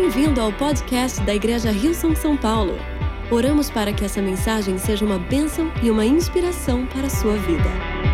Bem-vindo ao podcast da Igreja Rio São Paulo. Oramos para que essa mensagem seja uma bênção e uma inspiração para a sua vida.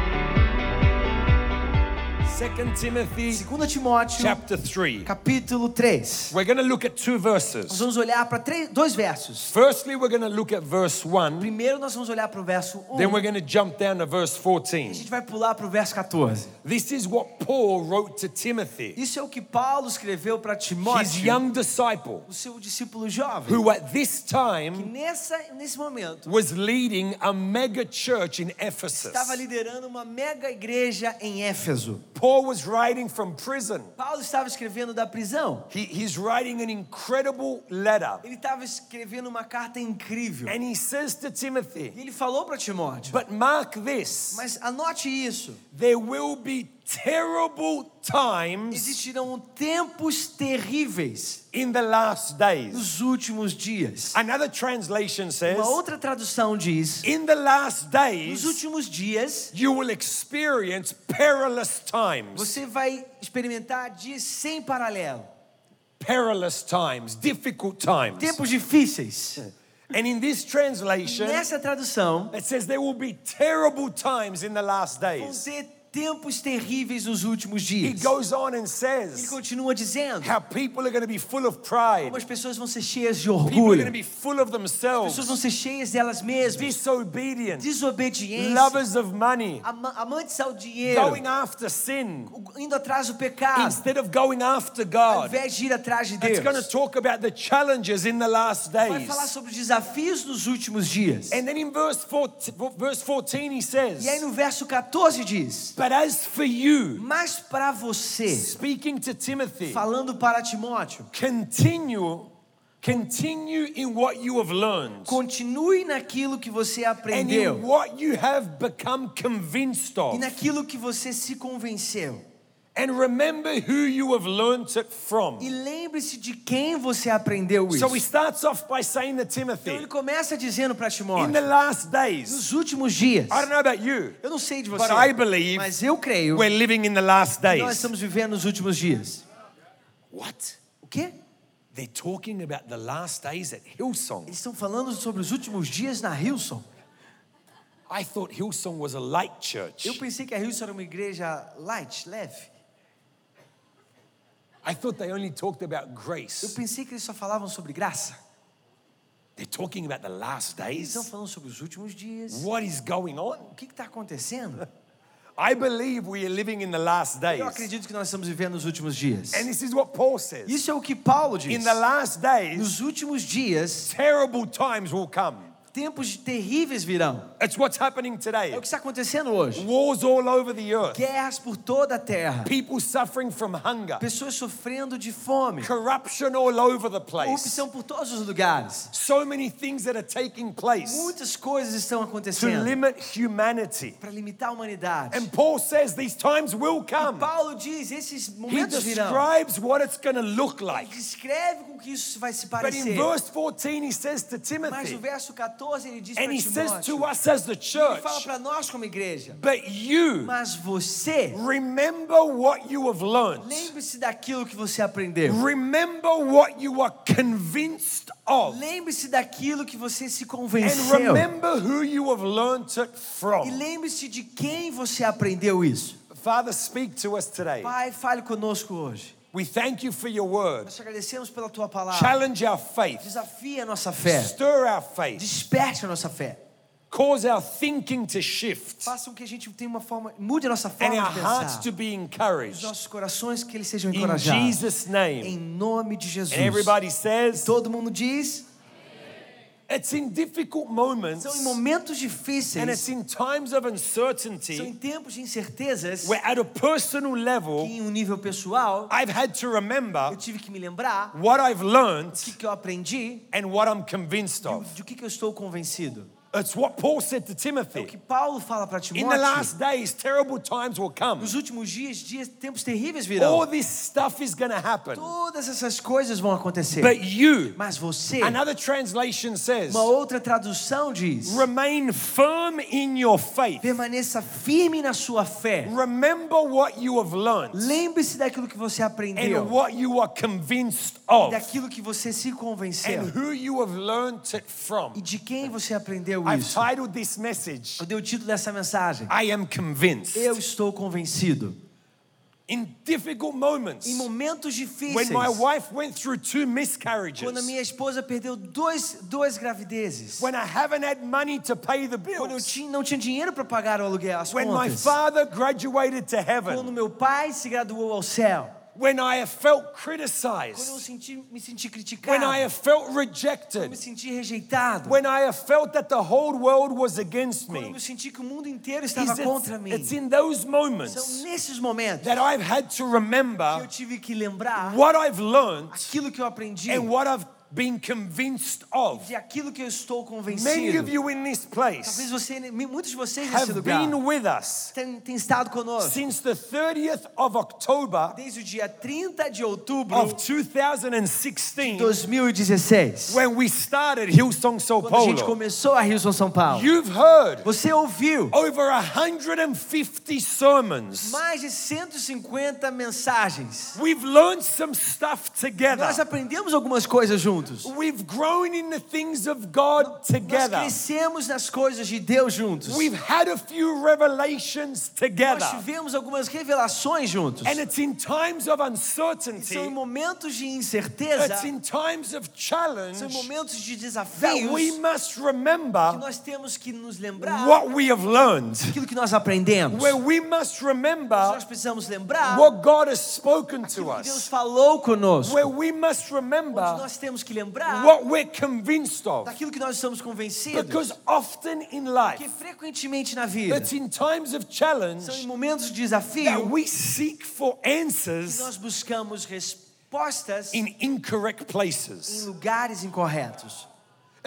2 Timothy 2 Timóteo, chapter 3. capítulo 3. We're going to look at two Nós verses. vamos olhar para dois versos. Firstly, we're going to look at verse 1, Primeiro nós vamos olhar para o verso 1. then we're going to jump down to verse A 14. gente vai pular para o verso 14. This is what Paul wrote to Timothy, Isso é o que Paulo escreveu para his Timóteo, young disciple, o seu discípulo jovem. who at this que time nessa, nesse momento was leading a mega church in Ephesus. estava liderando uma mega igreja em Éfeso. Paul was writing from prison. Paulo estava escrevendo da prisão. He, he's writing an incredible letter. Ele estava escrevendo uma carta incrível. And he says to E Timothy, ele falou para Timóteo. But mark this, Mas anote isso. there will be terrible times Existirão tempos terríveis in the last days. nos últimos dias. Another translation says, Uma outra tradução diz: in the last Nos days, últimos dias, you will experience perilous times. você vai experimentar dias sem paralelo, Perilous times, difficult times. tempos difíceis. And in this translation, Nessa tradução, it says there will be terrible times in the last vão days. ter tempos terríveis nos últimos He dias. goes on and Ele says continua dizendo: how people are going to be full of pride, como as pessoas vão ser cheias de orgulho, as pessoas vão ser cheias delas mesmas, disobedient, desobediência, lovers of money, ama- amantes ao dinheiro, going after sin indo atrás do pecado, instead of going after ao God. invés de ir atrás de It's Deus. going to talk about the challenges in the last Vai days. falar sobre os desafios dos últimos dias. And then in verse 14, verse 14 he says, E aí no verso 14 diz: But as for you, Mas para você, speaking to Timothy, falando para Timóteo, continue, continue in what you have learned continue naquilo que você and in aprendeu what you have become convinced e of. naquilo que você se convenceu. And remember who you have learnt it from. E lembre-se de quem você aprendeu isso. So he starts off by saying to Então ele Timothy, começa dizendo para in the Timóteo, last days, nos últimos dias, I don't know about you, eu não sei de você, but I believe mas eu creio we're living in the last que nós days. estamos vivendo nos últimos dias. What? O quê? They're talking about the last days at Hillsong. Eles estão falando sobre os últimos dias na Hillsong. I thought Hillsong was a light church. Eu pensei que a Hillsong era uma igreja light, leve. I thought they only talked about Eu grace. pensei que eles só falavam sobre graça. They're talking about the last Eles estão days. falando sobre os últimos dias. What is going on? O que está acontecendo? I believe we are living in the last days. Eu acredito que nós estamos vivendo nos últimos dias. And this is what Paul says. Isso é o que Paulo In diz. the last days, Nos últimos dias, terrible times will come. Tempos terríveis virão. It's what's happening É today. o que está acontecendo hoje. Wars all over the earth. Guerras por toda a terra. People suffering from hunger. Pessoas sofrendo de fome. Corruption all over the place. Corrupção por todos os lugares. So many things that are taking place Muitas coisas estão to acontecendo limit humanity. para limitar a humanidade. And Paul says these times will come. Paulo diz, esses He momentos virão. describes what it's going to look Ele like. descreve com que isso vai se But in parecer. verse 14, he says to Mas Timothy, no verso 14 ele diz and para he says to Timóteo, us as the ele church, fala para nós como igreja, but you mas você remember what you have learned. lembre-se daquilo que você aprendeu. Remember what you are convinced of. Lembre-se daquilo que você se And convenceu. remember who you have learnt it E from. lembre-se de quem você aprendeu isso. Father, speak to us today. Pai, fale conosco hoje. We thank you for your word. Nós agradecemos pela tua palavra. Challenge our faith. Desafie a nossa fé. Stir our faith. Desperte a nossa fé. Cause our thinking to shift. Faça com que a gente tenha uma forma, mude a nossa And forma our de hearts pensar. to be Os encouraged. nossos corações que eles sejam In encorajados. Jesus' name. Em nome de Jesus. And everybody says, Todo mundo diz. It's in difficult moments São em momentos and it's difíceis, in times of são em uncertainty tempos de incertezas, where at a personal que level, em um nível pessoal, I've had to remember eu tive que me lembrar what I've learned o que, que eu aprendi and what I'm convinced of. de o que, que eu estou convencido. It's what Paul said to É o Timothy. que Paulo fala para In the Timóteo. last days, terrible times will come. Nos últimos dias, dias, tempos terríveis virão. All this stuff is going to happen. Todas essas coisas vão acontecer. But you, Mas você, another translation says, uma outra tradução diz: remain firm in your faith. permaneça firme na sua fé. Remember what you have learned Lembre-se daquilo que você and aprendeu, what you are convinced of daquilo que você se convenceu and who you have learned it from. e de quem você aprendeu I've isso. titled this message, Eu dei o título dessa mensagem. I Am Convinced. Eu estou convencido. In difficult moments, Em momentos when difíceis, my wife went through two quando a miscarriages, minha esposa perdeu dois, duas gravidezes, when I haven't had money to pay the quando eu bills, tinha, não tinha dinheiro para pagar o aluguel, as when my contas, father graduated to quando heaven, meu pai se graduou ao céu, when I have felt quando eu criticized, senti, me senti when I have felt quando rejected, me senti rejeitado, when I have felt that the whole world was against quando me. eu senti que o mundo inteiro estava it's, contra mim. it's in those moments. São nesses momentos that I've had to que eu remember tive que lembrar what I've learned aquilo que eu aprendi and what I've been convinced of. de aquilo que eu estou Many convencido. of you in this Talvez place você, muitos de vocês nesse have lugar been with us têm, têm estado conosco since the 30th of October desde o dia 30 de outubro of de 2016 2016, when we started Hillsong Sao quando a gente Paulo. começou a Rio São Paulo. You've heard Você ouviu over 150 sermons. mais de 150 mensagens. We've learned some stuff Nós together. aprendemos algumas coisas juntos. We've grown in the things of God Nós together. crescemos nas coisas de Deus juntos. We've had a few revelations Nós together. tivemos algumas revelações juntos. And it's in times of São em uncertainty, momentos de incerteza, it's in times of challenge são em momentos de that desafios we que must remember nós temos que nos lembrar what we have learned. aquilo que nós aprendemos. Where we must remember Nós precisamos lembrar what God has spoken to que Deus us. falou conosco. Where we must Onde remember nós temos que lembrar what we're convinced of. daquilo que nós estamos convencidos. Because often in Porque life, frequentemente na vida, it's in times of são em challenge momentos de that desafio we seek for que answers nós buscamos respostas in incorrect em places. lugares incorretos.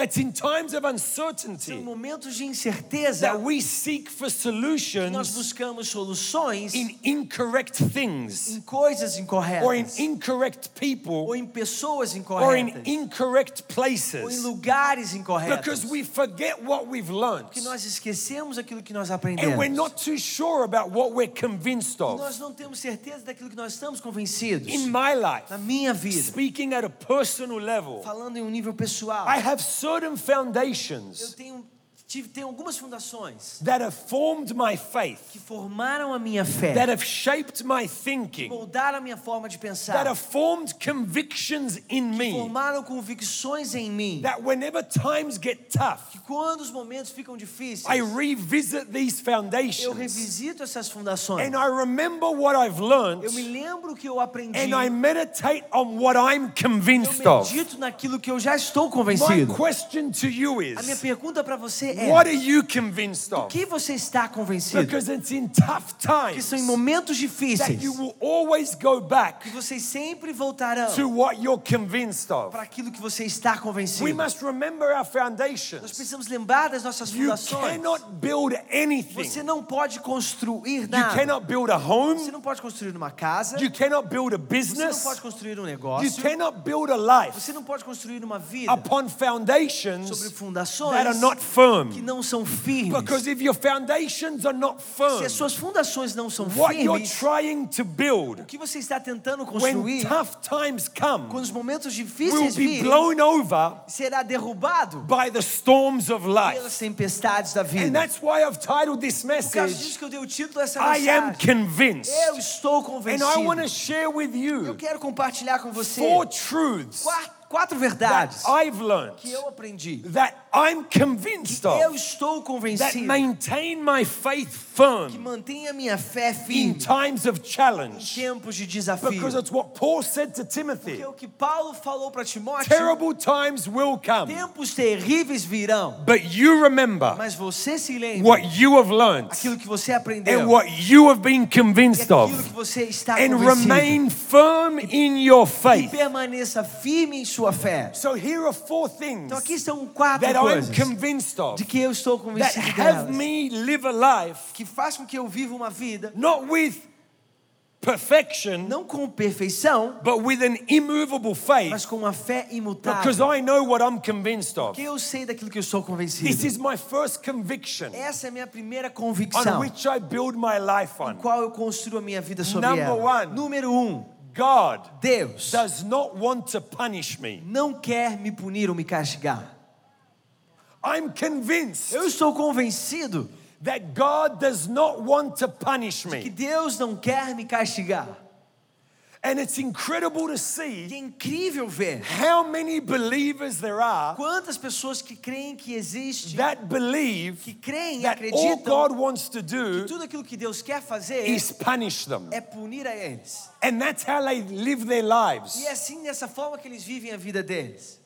It's in times of São uncertainty momentos de incerteza that we seek for que nós solutions buscamos soluções in incorrect things em coisas or in incorretas, incorrect ou people em pessoas or in incorretas, incorrect ou em places lugares incorretos. because we forget what we've learned nós esquecemos aquilo que nós and we're not too sure about what we're convinced E of. nós não temos certeza daquilo que nós estamos convencidos. In my life, Na minha vida, speaking at a personal level, falando em um nível pessoal, I have certain eu foundations tenho, tive, tenho algumas fundações that have formed my faith, que formaram a minha fé, that have shaped my thinking, moldaram a minha forma de that pensar, have formed convictions in me. formaram convicções em mim. That whenever times get tough, Que quando os momentos ficam difíceis, I revisit these eu foundations revisito essas fundações. and I remember what I've learned Eu me lembro que eu aprendi. and I meditate on what I'm Eu convinced of. medito naquilo que eu já estou My convencido. question to you A minha is pergunta para você é: what are you convinced of? que você está convencido? Because it's in tough Que times são em momentos that difíceis you will always go back que vocês sempre voltarão to what you're convinced of. para aquilo que você está We convencido. must remember our Nós foundations. precisamos lembrar das nossas You fundações. cannot build anything. Você não pode construir You nada. cannot build a Você home. não pode construir uma casa. You cannot build a Você não business. pode construir um You negócio. cannot build a life Você não pode construir uma vida upon sobre foundations fundações that are not que não são firmes. Because if your foundations are not Se firm, as suas fundações não são what you're firmes, trying to build o que você está tentando when construir, tough times quando come os momentos will difíceis be virem, blown over será derrubado by the storms of pelas life. tempestades da And vida. that's why I've titled this Por causa message, disso que eu dei o título dessa I Am mensagem. Convinced. Eu estou And I want to convencido. share with Eu you quero compartilhar com você four truths quatro, quatro that verdades I've learned que eu aprendi. that I'm convinced of, Eu estou that convencido maintain my faith que firm mantenha minha fé in times of em challenge. tempos de desafio. Because it's what Paul said to Porque Timothy. é o que Paulo falou para Timóteo, Terrible times will come, tempos terríveis virão, but you remember mas você se lembra what you have learned aquilo que você aprendeu and what you have been e convinced of, que você está and convencido. remain firm in your E faith. permaneça firme em sua fé. So here are four things Então aqui estão quatro that coisas de que eu estou that convencido have delas, me live a life que faz com que eu viva uma vida not with perfection, não com perfeição, but with an immovable mas faith com uma fé because imutável. I know what I'm convinced of. Porque eu sei daquilo que eu sou This convencido. is my first conviction Essa é a minha primeira on convicção, which I build my life em on. qual eu construo a minha vida sobre Number ela. one. Número um, God Deus does not want to punish me. não quer me punir ou me castigar. I'm convinced Eu estou convencido that God does not want to punish que me. Deus não quer me castigar. And it's incredible to E é see incrível ver how many believers there are quantas pessoas que creem que existe, that believe que creem e that all acreditam God wants to que do tudo aquilo que Deus quer fazer is punish them. é punir a eles. And that's how they live their lives. E é assim dessa forma que eles vivem a vida deles.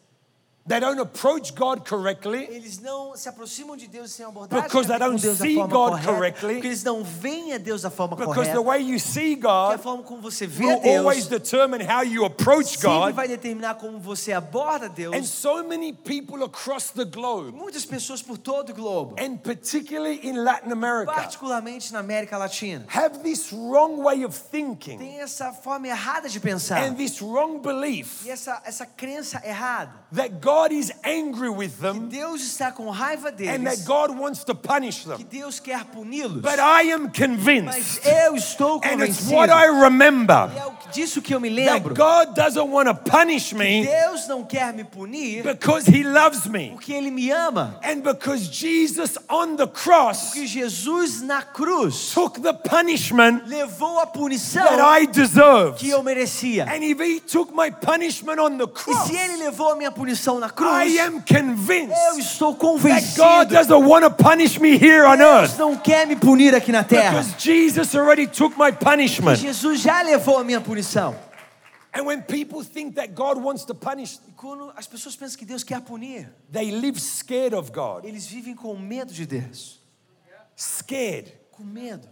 They don't approach God correctly Eles não se aproximam de Deus sem abordagem Because they don't Deus see God correta, correctly. porque eles não veem a Deus da forma because correta. the way you see Porque a God forma como você vê a will always Deus determine how you approach sempre God. vai determinar como você aborda Deus. And so many people across the globe, Muitas pessoas por todo o globo, and particularly in Latin America, particularmente na América Latina, have this wrong way of thinking têm essa forma errada de pensar and this wrong belief e essa, essa crença errada. that God is angry with them Deus está com raiva and that God wants to punish que them. Deus quer puni-los. But I am Mas convinced, eu estou and it's what I remember, e é disso que eu me that God doesn't want to punish me Deus não quer me punir because He loves me. porque Ele me ama. And because Jesus on the cross Porque Jesus na cruz took the punishment levou a punição that I deserved. que eu merecia. And if he took my punishment on the E cross, se Ele levou a minha punição na cruz, I am convinced eu estou that God convencido doesn't want to punish me here on Deus earth não quer me punir aqui na terra. because Jesus already took my punishment. Jesus já levou a minha punição. And when people think that God wants to punish, E quando as pessoas pensam que Deus quer punir, they live scared of God. eles vivem com medo de Deus. Scared. Com medo.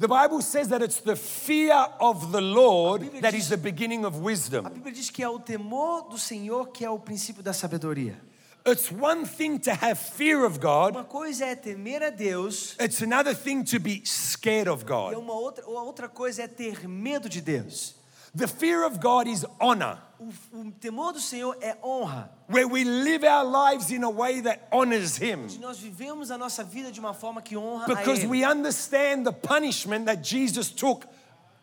The Bible says that it's the fear of the Lord that is the beginning of wisdom. A. Bíblia diz que é o temor do Senhor que é o princípio da sabedoria. It's one thing to have fear of God, Uma coisa é temer a Deus, it's another thing to be scared of e God. uma outra, outra coisa é ter medo de Deus. The fear of God is honor, O, o temor do Senhor é honra. where we live our lives in a way that honors Him. Nós vivemos a nossa vida de uma forma que honra a Because Ele. we understand the punishment that Jesus took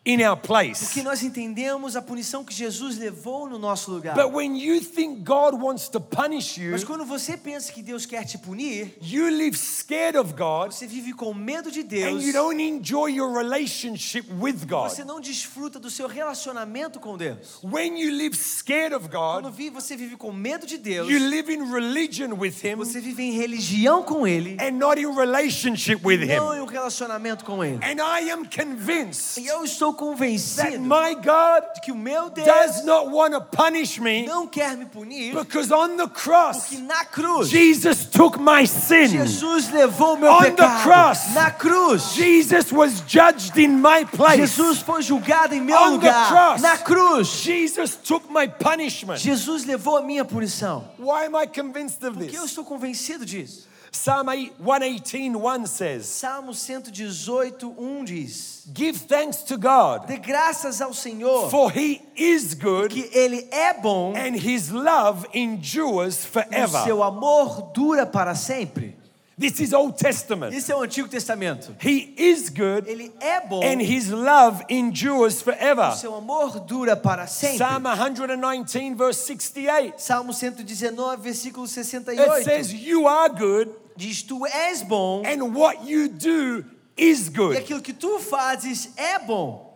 in our place. Porque nós entendemos a punição que Jesus levou no nosso lugar. But when you think God wants to punish you, Mas quando você pensa que Deus quer te punir, you live scared of God você vive com medo de and Deus. you don't enjoy your relationship with God. Você não desfruta do seu relacionamento com Deus. When you live scared of Quando God, vi- você vive com medo de Deus, you live in religion with Him você vive em religião com Ele, and not in relationship with não Him. em um relacionamento com Ele. And I am convinced E eu estou convencido my God de que o meu Deus does not want to punish me não quer me punir, because on the cross, porque na cruz Jesus took my sin. Jesus levou o meu On the pecado. cross. Na cruz, Jesus was judged in my place. Jesus foi julgado em meu On the lugar. cross. Na cruz, Jesus took my punishment. Jesus levou a minha punição. Why am I convinced of Porque eu this? estou convencido disso. Psalm 8 118 1 says, Salmo 118, 1 diz: Give thanks to God, Dê graças ao Senhor, for he is good que Ele é bom and his love endures e o forever. seu amor dura para sempre. This is Old Testament. Isso é o Antigo Testamento. He is good Ele é bom and his love endures e forever. o seu amor dura para sempre. Psalm 119, verse 68. Salmo 119, versículo It 68. says, You are good Diz: Tu és bom and what you do is e good. aquilo que tu fazes é bom.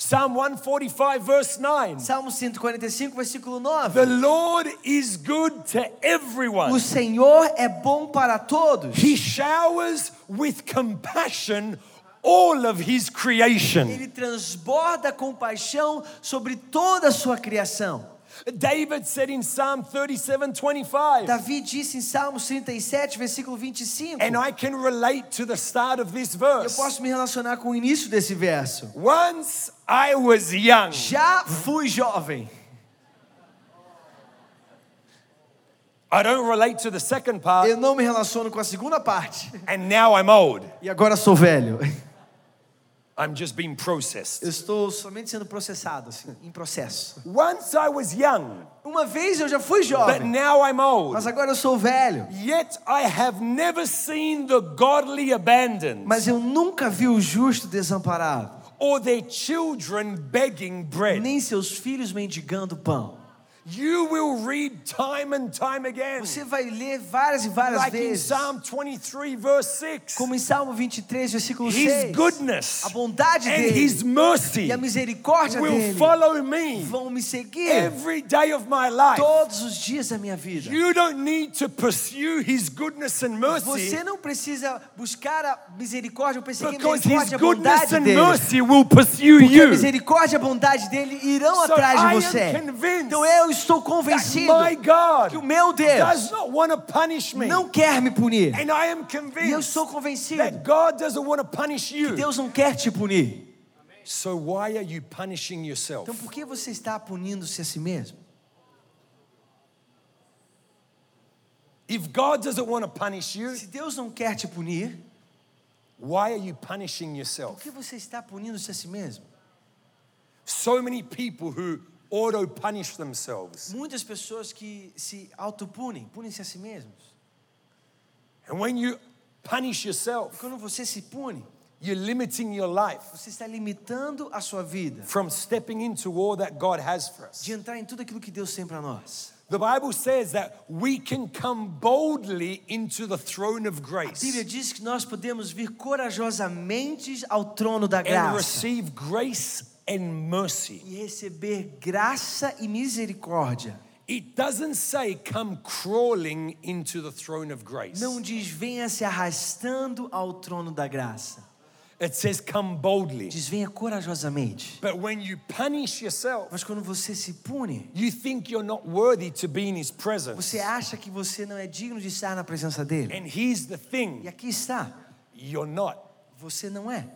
Psalm 145, verse 9. Salmo 145, versículo 9. The Lord is good to everyone. O Senhor é bom para todos. He showers with compassion all of his creation. Ele transborda compaixão sobre toda a sua criação. David said in Psalm 37, 25, Davi disse em Salmos 37, versículo 25. and I can relate to the start of this Eu verse. posso me relacionar com o início desse verso. Once I was young, Já fui jovem, I don't relate to the second part, Eu não me relaciono com a segunda parte. and now I'm old. E agora sou velho. I'm just being processed. Eu estou somente sendo processado, assim, em processo. Once I was young, Uma vez eu já fui but jovem, now I'm old. mas agora eu sou velho. Yet I have never seen the godly abandoned Mas eu nunca vi o justo desamparado, or their children begging bread. nem seus filhos mendigando pão. You will read time and time again. Você vai ler várias e várias Like in vezes, Psalm 23, verse 6. como em Salmo 23, versículo His 6. goodness A bondade and dele His mercy e a misericórdia will dele follow me vão me seguir every day of my life. todos os dias da minha vida. You don't need to pursue His goodness and mercy Você não precisa buscar a misericórdia ou perseguir a because His misericórdia a goodness and dele. mercy will pursue Porque a misericórdia e a bondade dele irão So atrás I de am você. convinced Então eu estou convencido my God que o meu does Deus not want to punish me. não quer me punir. And I am E eu convinced estou convencido that God doesn't want to punish you. Deus não quer te punir. So why are you punishing yourself? Então por que você está punindo-se a si mesmo? If God doesn't want to punish you, Se Deus não quer te punir, why are you punishing por yourself? que você está punindo-se a si mesmo? So many people who auto punish themselves. Muitas pessoas que se autopunem, punem-se a si mesmos. And when you punish yourself, Quando você se pune, you're limiting your life você está limitando a sua vida from stepping into all that God has for us. de entrar em tudo aquilo que Deus tem para nós. The Bible says that we can come boldly into the throne of A grace Bíblia diz que nós podemos vir corajosamente ao trono da and graça receive grace and mercy. e receber graça e misericórdia. It doesn't say come crawling into the throne of grace. Não diz venha se arrastando ao trono da graça. It says come boldly. Diz venha corajosamente. But when you punish yourself, Mas quando você se pune, you think you're not worthy to be in his presence. você acha que você não é digno de estar na presença dele. And here's the E thing aqui está, you're not. você não é.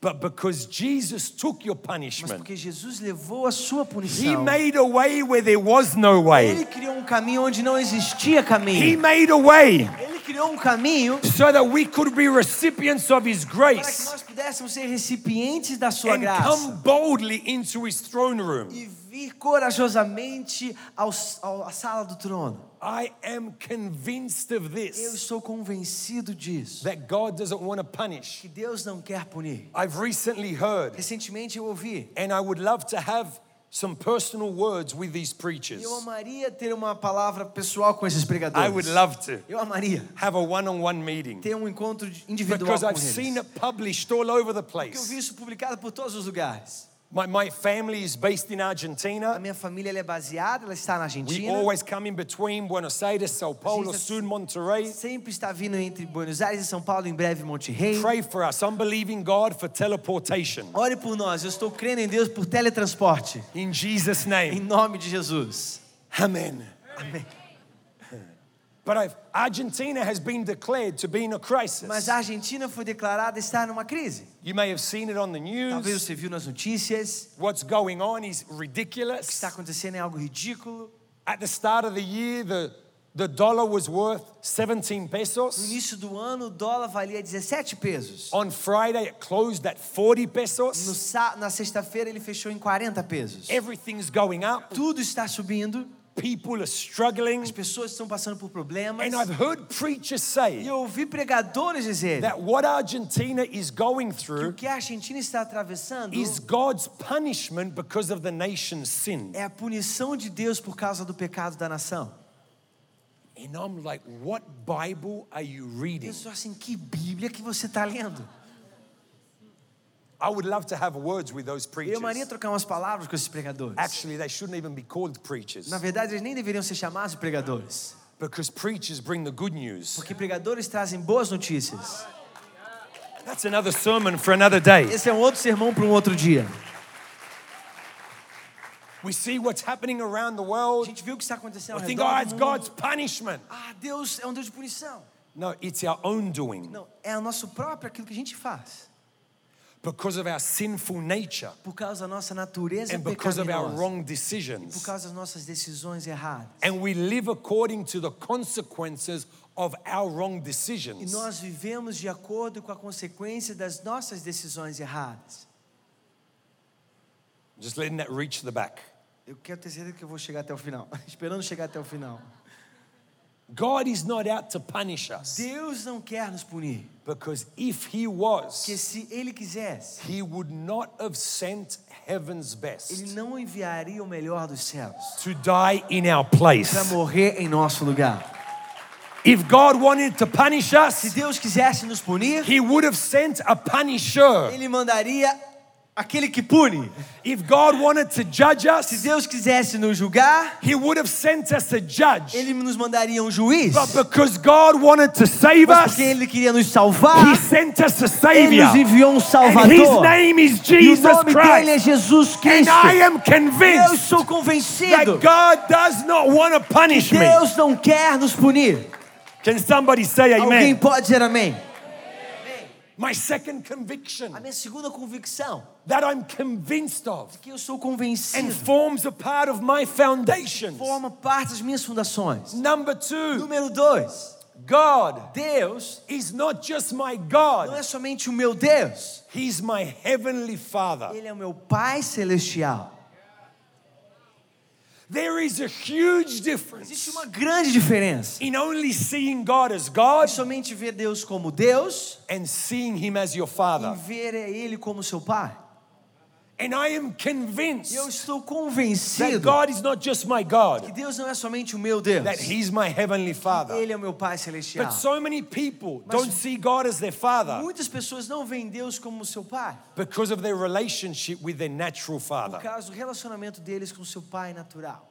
But because Jesus took your Mas punishment, porque Jesus levou a sua punição. he made a way where there was no way. Ele criou um caminho onde não existia caminho. He made a way Ele criou um caminho so that we could be recipients of his grace. para que nós pudéssemos ser recipientes da sua and graça come boldly into his throne room. e vir corajosamente ao, ao, à sala do trono. I am convinced of Eu this estou convencido disso, that God doesn't want to punish. que Deus não quer punir. I've recently heard, Recentemente eu ouvi, and I would love to have some personal words with these preachers. eu amaria ter uma palavra pessoal com esses pregadores. I would love to Eu amaria have a one on one meeting ter um encontro individual because com I've eles. seen it published all over the Porque eu vi place. isso publicado por todos os lugares. My, my family is based in Argentina. A minha família é baseada, ela está na Argentina. We always come in between Buenos Aires, Sao Paulo, soon Monterrey. Sempre está vindo entre Buenos Aires e São Paulo, em breve Monte Rei. Pray for us. I'm believing God for teleportation. Ore por nós, eu estou crendo em Deus por teletransporte. In Jesus' name. Em nome de Jesus. Amen. Amém. But I've, Argentina has been declared to be in a crisis. Mas a Argentina foi declarada estar numa crise. You may have seen it on the news. Talvez você viu nas notícias. What's going on is O que ridiculous. está acontecendo é algo ridículo. At the start of the year, the, the dollar was worth 17 pesos. No início do ano, o dólar valia 17 pesos. On Friday, it closed at 40 pesos. na sexta-feira, ele fechou em 40 pesos. Everything's going up. Tudo está subindo. People are struggling. As pessoas estão passando por problemas. And I've heard preachers E say eu ouvi pregadores dizer that what Argentina is going que o through que a Argentina está atravessando is God's punishment because of the nation's sin. é a punição de Deus por causa do pecado da nação. And I'm like, what Bible are you reading? Eu sou assim, que Bíblia que você está lendo? I would love to have words with those preachers. Eu amaria trocar umas palavras com esses pregadores. Actually, they shouldn't even be called preachers Na verdade, eles nem deveriam ser chamados pregadores. because preachers bring the good news. Porque pregadores trazem boas notícias. That's another sermon for another day. Esse é um outro sermão para um outro dia. We see what's happening around the world. A gente viu o que está acontecendo ao think, redor oh, do it's mundo. God's punishment. Ah, Deus é um Deus de punição. No, it's our own doing. Não, é o nosso próprio aquilo que a gente faz. Because of our sinful nature por causa da nossa natureza and because of our wrong por decisions. causa das nossas decisões erradas. And we live according to the consequences of our wrong E decisions. nós vivemos de acordo com a consequência das nossas decisões erradas. Just letting that reach the back. Eu quero ter certeza que eu vou chegar até o final, esperando chegar até o final. God is not out to punish us Deus não quer nos punir, because if He was, se Ele quisesse, He would not have sent heaven's Ele best não enviaria o melhor dos céus to die in our place. para morrer em nosso lugar. If God wanted to punish Se us, Deus quisesse nos punir, He would have sent a punisher. Ele mandaria aquele que pune. If God wanted to judge Se us, Deus quisesse nos julgar, He would have sent us a judge. Ele nos mandaria um juiz. But because God wanted to save Mas us, porque Ele queria nos salvar, He sent us a Ele Savior. nos enviou um And His Salvador. name is E o Jesus nome dele é Christ. Jesus And Cristo. I am Eu convinced sou convencido that God does not want to punish que me. Deus não quer nos punir. Can somebody say Alguém amen? pode dizer amém? My second conviction A minha segunda convicção that I'm convinced of que eu sou and convencido forms a part of my foundations. forma parte das minhas fundações. Number two, Número dois, God Deus is not just my não God, é somente o meu Deus, He's my heavenly Father. Ele é o meu Pai Celestial. There is a huge Existe difference uma grande diferença in only seeing God as em God somente ver Deus como Deus and seeing Him as your e Father. ver Ele como seu Pai. And I am convinced eu estou that God is not just my que God, Deus não é somente o meu Deus, that He's my heavenly Father. Ele é o meu Pai Celestial. But so many people Mas- don't see God as their Father Muitas pessoas não veem Deus como seu Pai because of their relationship with their natural por Father. causa do relacionamento deles com seu Pai natural.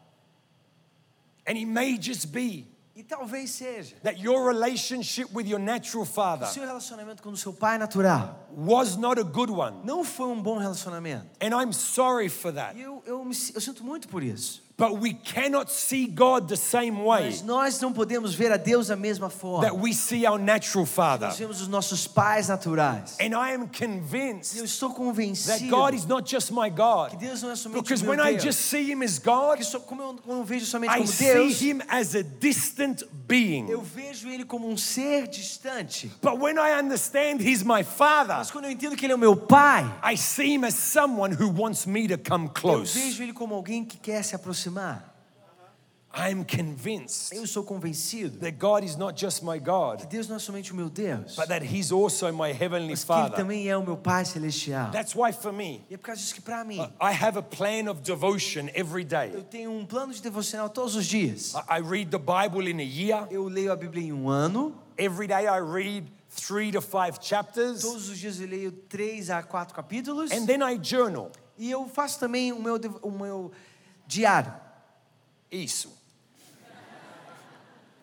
And it may just be E talvez seja that your relationship with your natural Father seu relacionamento com o seu Pai natural was not a good one. não foi um bom relacionamento. And I'm sorry for that. E eu, eu, me, eu sinto muito por isso. But we cannot see God the same way Mas nós não podemos ver a Deus da mesma forma. that we see our natural Father. Nós vemos os nossos pais naturais. And I am E eu convinced estou that convencido God is not just my que God. Deus não é somente Because meu when I just see Him as God, só, como eu, eu vejo somente I como see Deus, Him as a distant being. eu vejo Ele como um ser distante. But when I understand He's my Father, Mas quando eu entendo que Ele é o meu Pai, I see Him as someone who wants me to come eu close. vejo Ele como alguém que quer se aproximar. I am convinced Eu sou convencido that God is not just my que God, Deus não é somente o meu Deus, but that He's also my Heavenly mas que Ele Father. também é o meu Pai Celestial. That's why for me, E é por causa disso que para mim, I have a plan of devotion every eu day. tenho um plano de devocional todos os dias. I read the Bible in a year. Eu leio a Bíblia em um ano. Every day I read three to five chapters. Todos os dias eu leio três a quatro capítulos. And then I journal. E eu faço também o meu, o meu diário. Isso.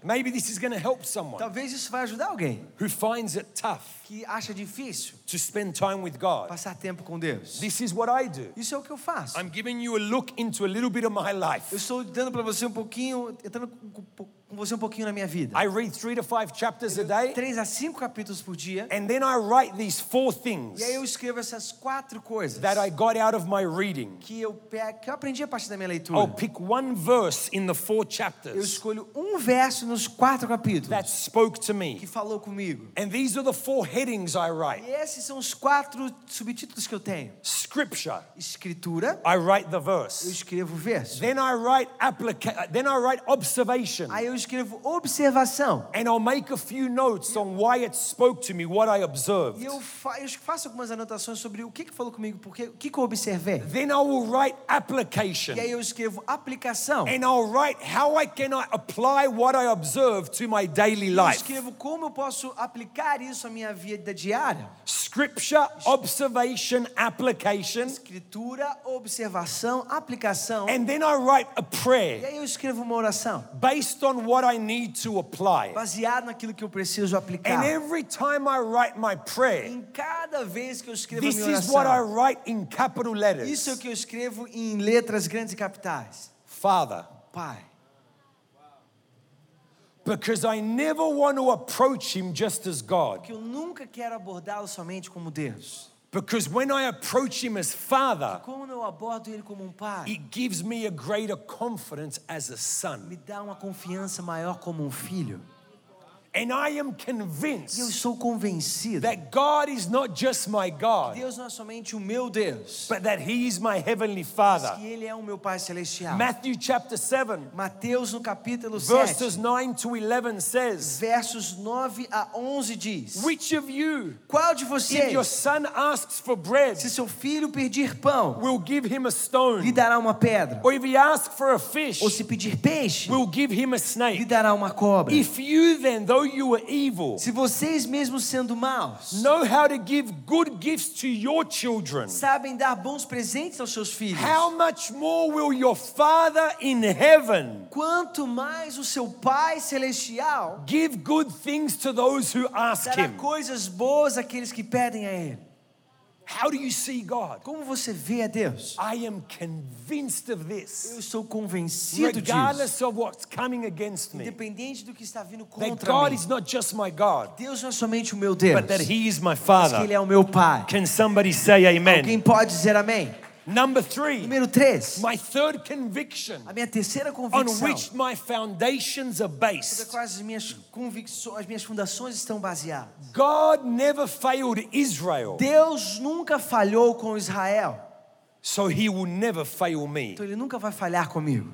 Maybe this is going to help someone Talvez isso vai ajudar alguém who finds it tough que acha difícil to spend time with God. passar tempo com Deus. This is what I do. Isso é o que eu faço. I'm giving you a look into a little bit of my Eu life. estou dando para você um pouquinho, entrando com, você um pouquinho na minha vida. I read three to five chapters a day, Três a cinco capítulos por dia. and then I write these four things E aí eu escrevo essas quatro coisas that I got out of my reading. que eu, que eu aprendi a partir da minha I'll leitura. pick one verse in the four Eu chapters escolho um verso nos quatro capítulos that spoke to que me. falou comigo. And these are the four headings I write E esses são os quatro subtítulos que eu tenho. Scripture, Escritura, I write the eu verse. escrevo o verso. Then I write applica- then I write observation. Aí eu escrevo observação. And I'll make a few notes on why it spoke to me, what I observed. E eu, fa eu faço algumas anotações sobre o que, que falou comigo, porque, o que, que eu observei. Then I will write application. E aí eu escrevo aplicação. And I'll write how I can apply what I observed to my daily life. escrevo como eu posso aplicar isso à minha vida diária. Scripture, observation, application. Escritura, observação, aplicação. And then I write a E prayer aí eu escrevo uma oração, based on what I need to apply. baseado naquilo que eu preciso aplicar. And every time I write my prayer, Em cada vez que eu escrevo this minha is what I oração, write in capital isso é o letters que eu escrevo em letras grandes e capitais. Father. Pai. Because I never want to approach him just as God, Que eu nunca quero abordá-lo somente como Deus, Because when I approach him as father, eu abordo ele como um pai, it gives me a greater confidence as a son. me dá uma confiança maior como um filho. And I am E eu convinced estou convencido that God is not just my God, Deus não é somente o meu Deus, but that he is my heavenly mas Father. que Ele é o meu Pai Celestial. Matthew chapter 7, Mateus no capítulo verses 7, 9 to 11 says, versos 9 a 11 diz: Which of you, Qual de if your vocês, son asks for bread, se seu filho pedir pão, will give him a lhe stone? dará uma pedra? Or if he asks for a fish, Ou se pedir peixe, will give him a lhe snake? dará uma cobra? If you then, though you are evil, Se vocês mesmos sendo maus, know how to give good gifts to your children, sabem dar bons presentes aos seus filhos, how much more will your Father in heaven quanto mais o seu Pai Celestial give good things to those who ask dará him? coisas boas àqueles que pedem a Ele. How do you see God? Como você vê a Deus? I am convinced of Eu this, estou convencido disso. regardless of what's coming against me, Independente do que está vindo that contra God mim. is not just my God, Deus não é somente o meu Deus, but that He is my mas que Father. Ele é o meu Pai. Can somebody say amen? pode dizer amém? Number three, Número 3. my third conviction A minha terceira on convicção, which my foundations are sobre based. qual as minhas convicções, as minhas fundações estão baseadas. God never failed Israel, Deus nunca falhou com Israel, so He will never fail me. então Ele nunca vai falhar comigo.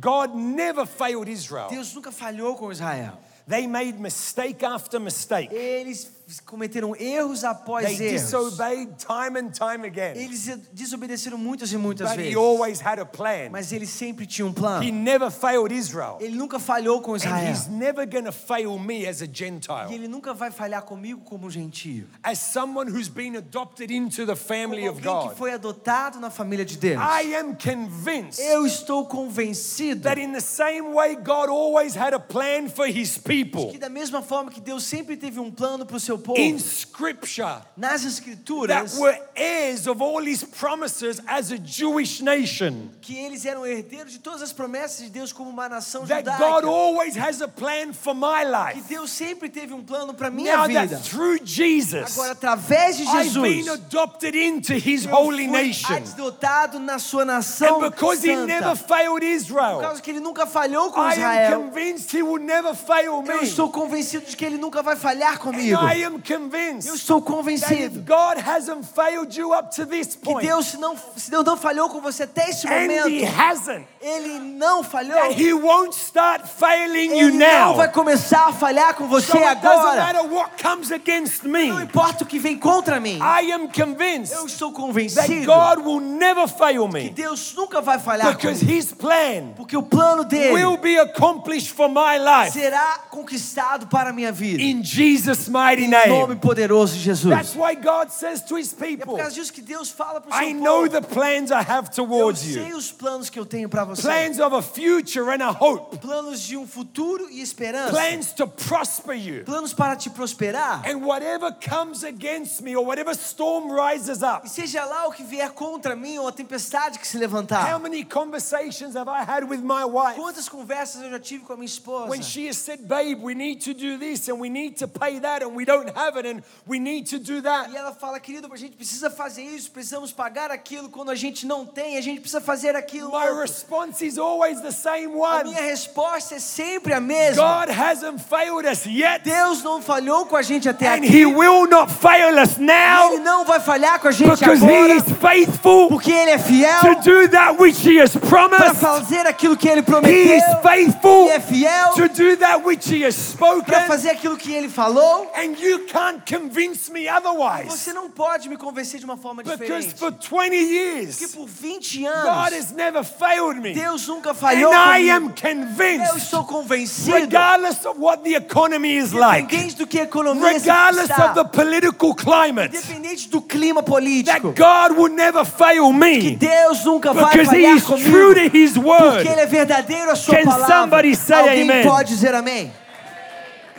God never failed Israel. Deus nunca falhou com Israel. They made mistake after mistake. Eles cometeram erros após They erros. disobeyed time and time again. Eles desobedeceram muitas e muitas But vezes. He always had a plan. Mas ele sempre tinha um plano. He never failed Israel. Ele nunca falhou com And Israel. He's never to fail me as a E Gentile. ele nunca vai falhar comigo como um gentio. As someone who's been adopted into the Como family of alguém que God. foi adotado na família de Deus. I am convinced Eu estou convencido that in the same way God always had a plan for His people. que da mesma forma que Deus sempre teve um plano para o seu povo, In Scripture, nas that escrituras, were heirs of all His promises as a Jewish nation. que eles eram herdeiros de todas as promessas de Deus como uma nação That God judaica. always has a plan for my Que life. Deus sempre teve um plano para minha Now vida. that through Jesus, Agora, através de I've Jesus, been adopted into His eu holy nation. adotado na sua nação And because He santa. never failed Por Israel, causa que ele nunca falhou com I am Israel. convinced He will never fail Eu me. estou convencido de que ele nunca vai falhar And comigo. I Eu convinced estou convencido God hasn't failed you up to this que Deus, não, se Deus não falhou com você até He momento, hasn't, Ele não falhou. that He won't start failing you Ele não vai now. começar a falhar com você So it doesn't agora. matter what comes against me. Não importa o que vem contra mim. I am Eu convinced estou that convencido God will never fail que Deus nunca vai falhar because comigo. His plan Porque o plano dele will be accomplished for my life será conquistado para a minha vida. in Jesus' mighty Em nome name. poderoso de Jesus. That's why God says to His É por people, causa disso que Deus fala para o I seu know povo. the plans I have Eu towards sei you. os planos que eu tenho para você. Plans of a future and a hope. Planos de um futuro e esperança. Plans to prosper you. Planos para te prosperar. And whatever comes against me or whatever storm rises up. E seja lá o que vier contra mim ou a tempestade que se levantar. How many conversations have I had with my wife Quantas conversas eu já tive com a minha esposa? when she has said, Babe, we need to do this and we need to pay that and we don't have it and we need to do that? E ela fala, querido, a gente precisa fazer isso, precisamos pagar aquilo quando a gente não tem, a gente precisa fazer aquilo. My outro. response is always the same A one minha resposta é sempre a mesma. God hasn't failed us yet, Deus não falhou com a gente até and aqui. He will not fail us Ele now não vai falhar com a gente because He agora, is faithful porque Ele é fiel to do that which He has para promised. fazer aquilo que Ele He prometeu. is faithful Ele é fiel to do that which He has para spoken, fazer aquilo que Ele falou. and you can't convince me otherwise. Você não pode me convencer de uma forma Because diferente. for 20 Porque years, por 20 God anos, has never failed me. Deus nunca And falhou I am comigo. Eu convinced, estou convencido, regardless of what the economy is like, independente do que a economia regardless está, of the political climate, independente do clima that político, God will never fail me Deus nunca vai because He falhar is true to comigo. His word. Porque Ele é verdadeiro a sua Can palavra. somebody say Alguém amen? pode dizer amém?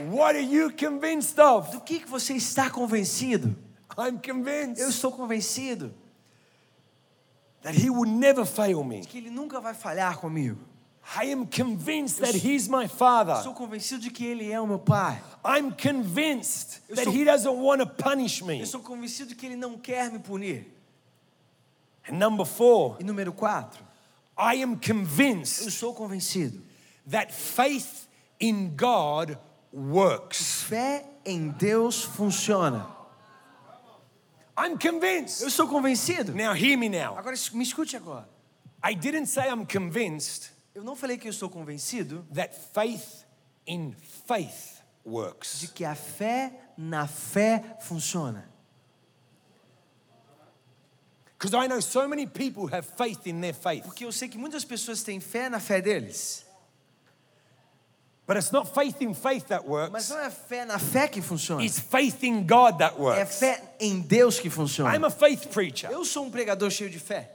What are you convinced of? Do que, que você está convencido? I'm Eu convinced estou convencido that He will never fail me. que Ele nunca vai falhar comigo. I am convinced that He's my Father. Sou convencido de que Ele é o meu Pai. I'm convinced Eu that He doesn't want to punish me. Eu sou convencido de que Ele não quer me punir. And number four, E número quatro, I am eu convinced sou convencido. that faith in God works. Fé em Deus funciona. I'm convinced. Eu sou convencido. Now, hear me now. Agora me escute agora. I didn't say I'm convinced Eu não falei que eu estou convencido that faith in faith de works. que a fé na fé funciona. Because I know so many people have faith in their faith. Porque eu sei que muitas pessoas têm fé na fé deles. But it's not faith in faith that Mas works, não é fé na fé que funciona. it's faith in God that É works. fé em Deus que I'm funciona. a faith preacher, Eu sou um pregador cheio de fé.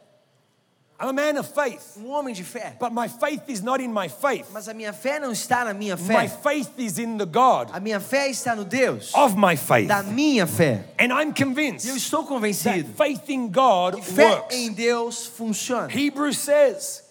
I'm a man of faith. Um homem de fé. But my faith is not in my faith. Mas a minha fé não está na minha My fé. faith is in the God A minha fé está no Deus of my faith. da minha fé. And I'm E eu convinced estou that convencido faith in God que fé works. em Deus funciona. Hebrews says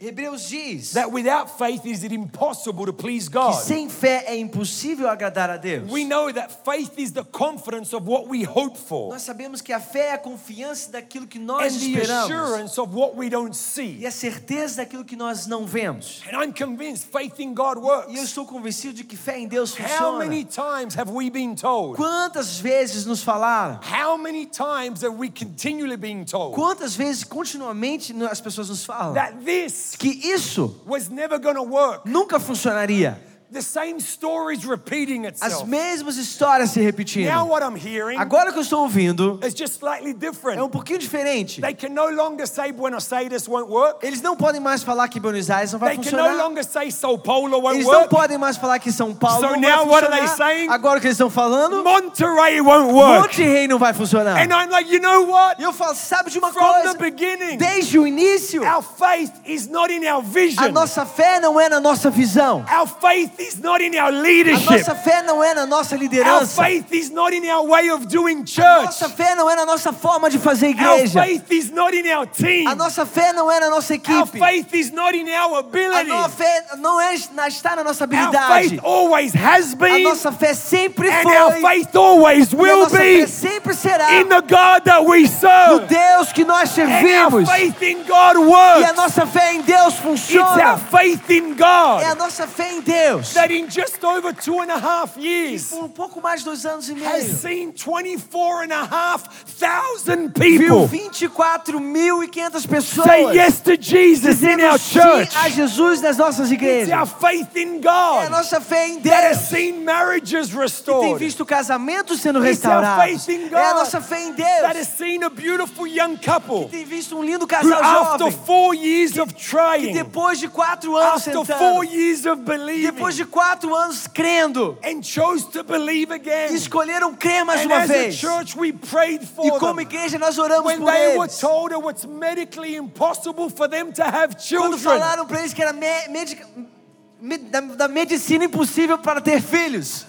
Hebreus diz that without faith is it impossible to please que God. sem fé é impossível agradar a Deus. We know that faith is the confidence of what we hope for Nós sabemos que a fé é a confiança daquilo que nós and the esperamos assurance of what we don't e see. a certeza daquilo que nós não vemos. And I'm convinced faith in God E eu works. estou convencido de que fé em Deus How many funciona. times have we been told? Quantas vezes nos falaram? How many times we continually told Quantas vezes continuamente as pessoas nos falam that this que isso was never going to work? nunca funcionaria? The same story's repeating As itself. mesmas histórias se Now repetindo. what I'm hearing Agora que eu estou ouvindo is just slightly é um different. pouquinho diferente. They can no longer say Buenos Aires won't work. Eles não podem mais falar que Buenos Aires não vai They can no funcionar. longer say Sao Paulo won't Eles não work. podem mais falar que São Paulo So não now vai what are they funcionar. saying? Agora o que eles estão falando, Monterrey won't work. Monte não vai funcionar. And I'm like, you know what? E eu falo, sabe de uma From coisa? the beginning, Desde o início, our faith is not in our a vision. nossa fé não é na nossa visão. Our faith is not in our A leadership. nossa fé não é na nossa Our liderança. faith is not in our way of doing A church. nossa fé não é na nossa forma de fazer Our igreja. faith is not in our team. A nossa fé não é na nossa Our equipe. faith is not in our A ability. nossa fé não é, na- está na nossa Our habilidade. faith always has A been, nossa fé sempre and foi our faith always e a will nossa be fé sempre será in the God that we no serve. Deus que nós And our servimos. faith in God E a works. nossa fé em Deus It's our funciona. faith in É a God nossa fé em Deus. That in just over two and a half years Por um pouco mais de dois anos e has meio. seen 24 and a half thousand Viu people 24.500 pessoas say yes to Jesus in our sim church. a Jesus nas nossas It's igrejas. our faith in É a God nossa fé em that has Deus. seen marriages Tem restored, visto casamentos sendo It's our restaurados. É a God nossa fé em that has Deus. seen a beautiful young couple Tem visto um lindo casal after jovem four years of que trying, depois de quatro anos after four sentando, years of believing, depois de quatro anos crendo, and chose to believe again. escolheram crer mais And uma as a vez. church, we prayed E for como them. igreja nós oramos When por they were eles. told it was medically impossible for them to have Quando children, falaram para eles que era me- medica- me- da, da medicina impossível para ter filhos.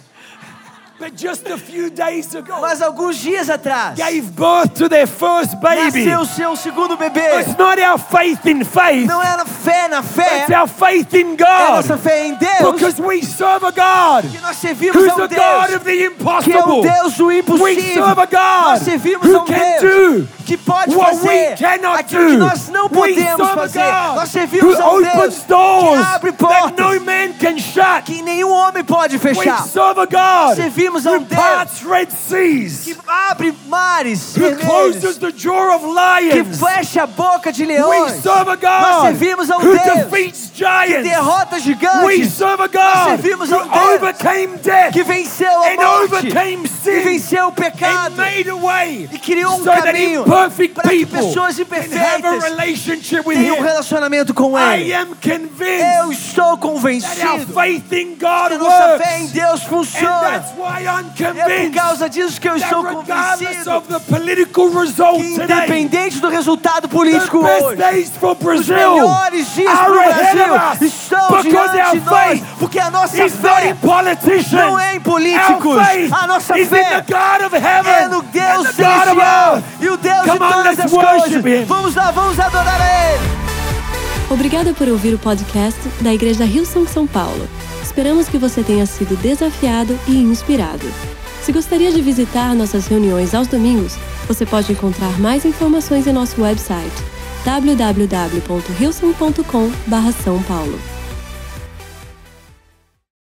Ago, Mas alguns dias atrás, gave birth to their first baby. nasceu seu segundo bebê. It's not our faith in faith, Não era fé na fé, it's our faith in é a nossa God. fé em Deus. Because we serve a God Que nós servimos who's a um the God Deus of the que é o impossible. Deus do We impossível. serve a Nós God servimos a who um can Deus do que pode what we fazer cannot aquilo que do. nós não We podemos a fazer. Nós God servimos who a um Deus que abre that no portas man can shut. que nenhum homem pode We fechar. serve a God Servimos a who um Deus Red seas, que abre mares vermelhos, the jaw of que lions. fecha a boca de We leões, serve a Nós God servimos a um Deus. que giants. derrota We gigantes, serve a God servimos who a um Deus overcame death que venceu a and morte, overcame que venceu o pecado made a way e criou um so caminho para que people pessoas can have a imperfeitas relationship with tenham um relacionamento com I Ele. am Eu convinced estou that our convencido faith in que nossa fé em. Deus And funciona. that's why I'm É por convinced causa disso que eu estou regardless convencido of the political result que today, independente do resultado the político hoje, os Brazil melhores dias para o ahead Brasil estão because diante our de nós, porque a nossa fé não é em políticos, a nossa fé é no Deus celestial e o Deus de todas as coisas. Vamos lá, vamos adorar a Ele. Obrigada por ouvir o podcast da Igreja Rio São São Paulo. Esperamos que você tenha sido desafiado e inspirado. Se gostaria de visitar nossas reuniões aos domingos, você pode encontrar mais informações em nosso website www.rilson.com/são paulo.